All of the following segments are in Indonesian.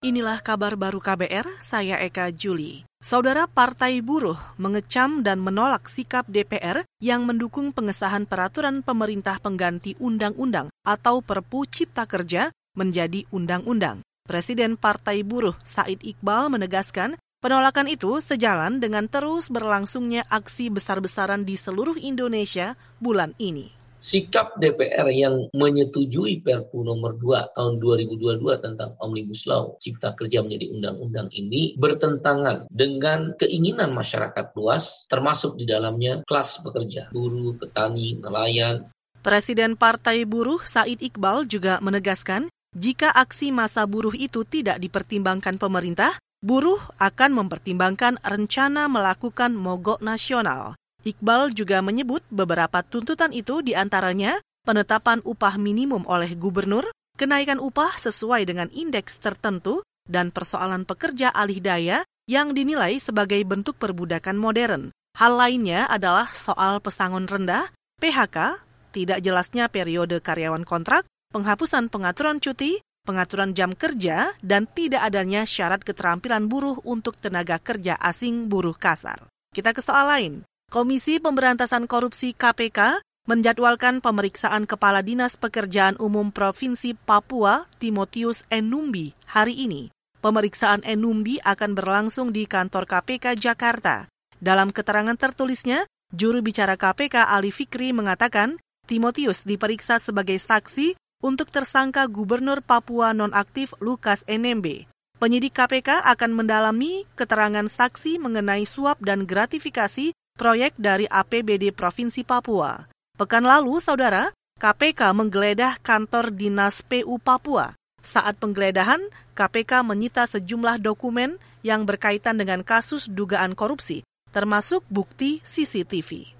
Inilah kabar baru KBR, saya Eka Juli. Saudara Partai Buruh mengecam dan menolak sikap DPR yang mendukung pengesahan peraturan pemerintah pengganti undang-undang atau Perpu Cipta Kerja menjadi undang-undang. Presiden Partai Buruh Said Iqbal menegaskan penolakan itu sejalan dengan terus berlangsungnya aksi besar-besaran di seluruh Indonesia bulan ini sikap DPR yang menyetujui Perpu nomor 2 tahun 2022 tentang Omnibus Law Cipta Kerja menjadi undang-undang ini bertentangan dengan keinginan masyarakat luas termasuk di dalamnya kelas pekerja, buruh, petani, nelayan. Presiden Partai Buruh Said Iqbal juga menegaskan jika aksi masa buruh itu tidak dipertimbangkan pemerintah, buruh akan mempertimbangkan rencana melakukan mogok nasional. Iqbal juga menyebut beberapa tuntutan itu di antaranya penetapan upah minimum oleh gubernur, kenaikan upah sesuai dengan indeks tertentu, dan persoalan pekerja alih daya yang dinilai sebagai bentuk perbudakan modern. Hal lainnya adalah soal pesangon rendah, PHK, tidak jelasnya periode karyawan kontrak, penghapusan pengaturan cuti, pengaturan jam kerja, dan tidak adanya syarat keterampilan buruh untuk tenaga kerja asing buruh kasar. Kita ke soal lain. Komisi Pemberantasan Korupsi KPK menjadwalkan pemeriksaan Kepala Dinas Pekerjaan Umum Provinsi Papua, Timotius Enumbi, hari ini. Pemeriksaan Enumbi akan berlangsung di kantor KPK Jakarta. Dalam keterangan tertulisnya, juru bicara KPK Ali Fikri mengatakan Timotius diperiksa sebagai saksi untuk tersangka Gubernur Papua nonaktif Lukas NMB. Penyidik KPK akan mendalami keterangan saksi mengenai suap dan gratifikasi proyek dari APBD Provinsi Papua. Pekan lalu, saudara, KPK menggeledah kantor Dinas PU Papua. Saat penggeledahan, KPK menyita sejumlah dokumen yang berkaitan dengan kasus dugaan korupsi, termasuk bukti CCTV.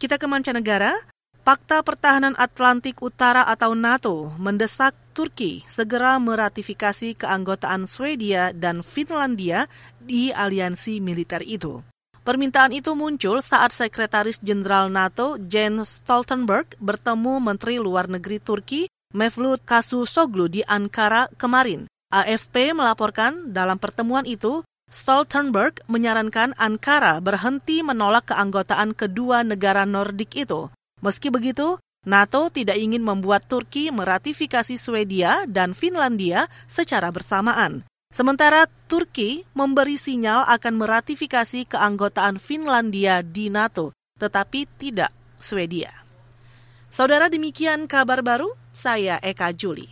Kita ke mancanegara, Fakta Pertahanan Atlantik Utara atau NATO mendesak Turki segera meratifikasi keanggotaan Swedia dan Finlandia di aliansi militer itu. Permintaan itu muncul saat Sekretaris Jenderal NATO Jens Stoltenberg bertemu Menteri Luar Negeri Turki Mevlut Cavusoglu di Ankara kemarin. AFP melaporkan dalam pertemuan itu, Stoltenberg menyarankan Ankara berhenti menolak keanggotaan kedua negara Nordik itu. Meski begitu, NATO tidak ingin membuat Turki meratifikasi Swedia dan Finlandia secara bersamaan. Sementara Turki memberi sinyal akan meratifikasi keanggotaan Finlandia di NATO, tetapi tidak Swedia. Saudara demikian kabar baru, saya Eka Juli.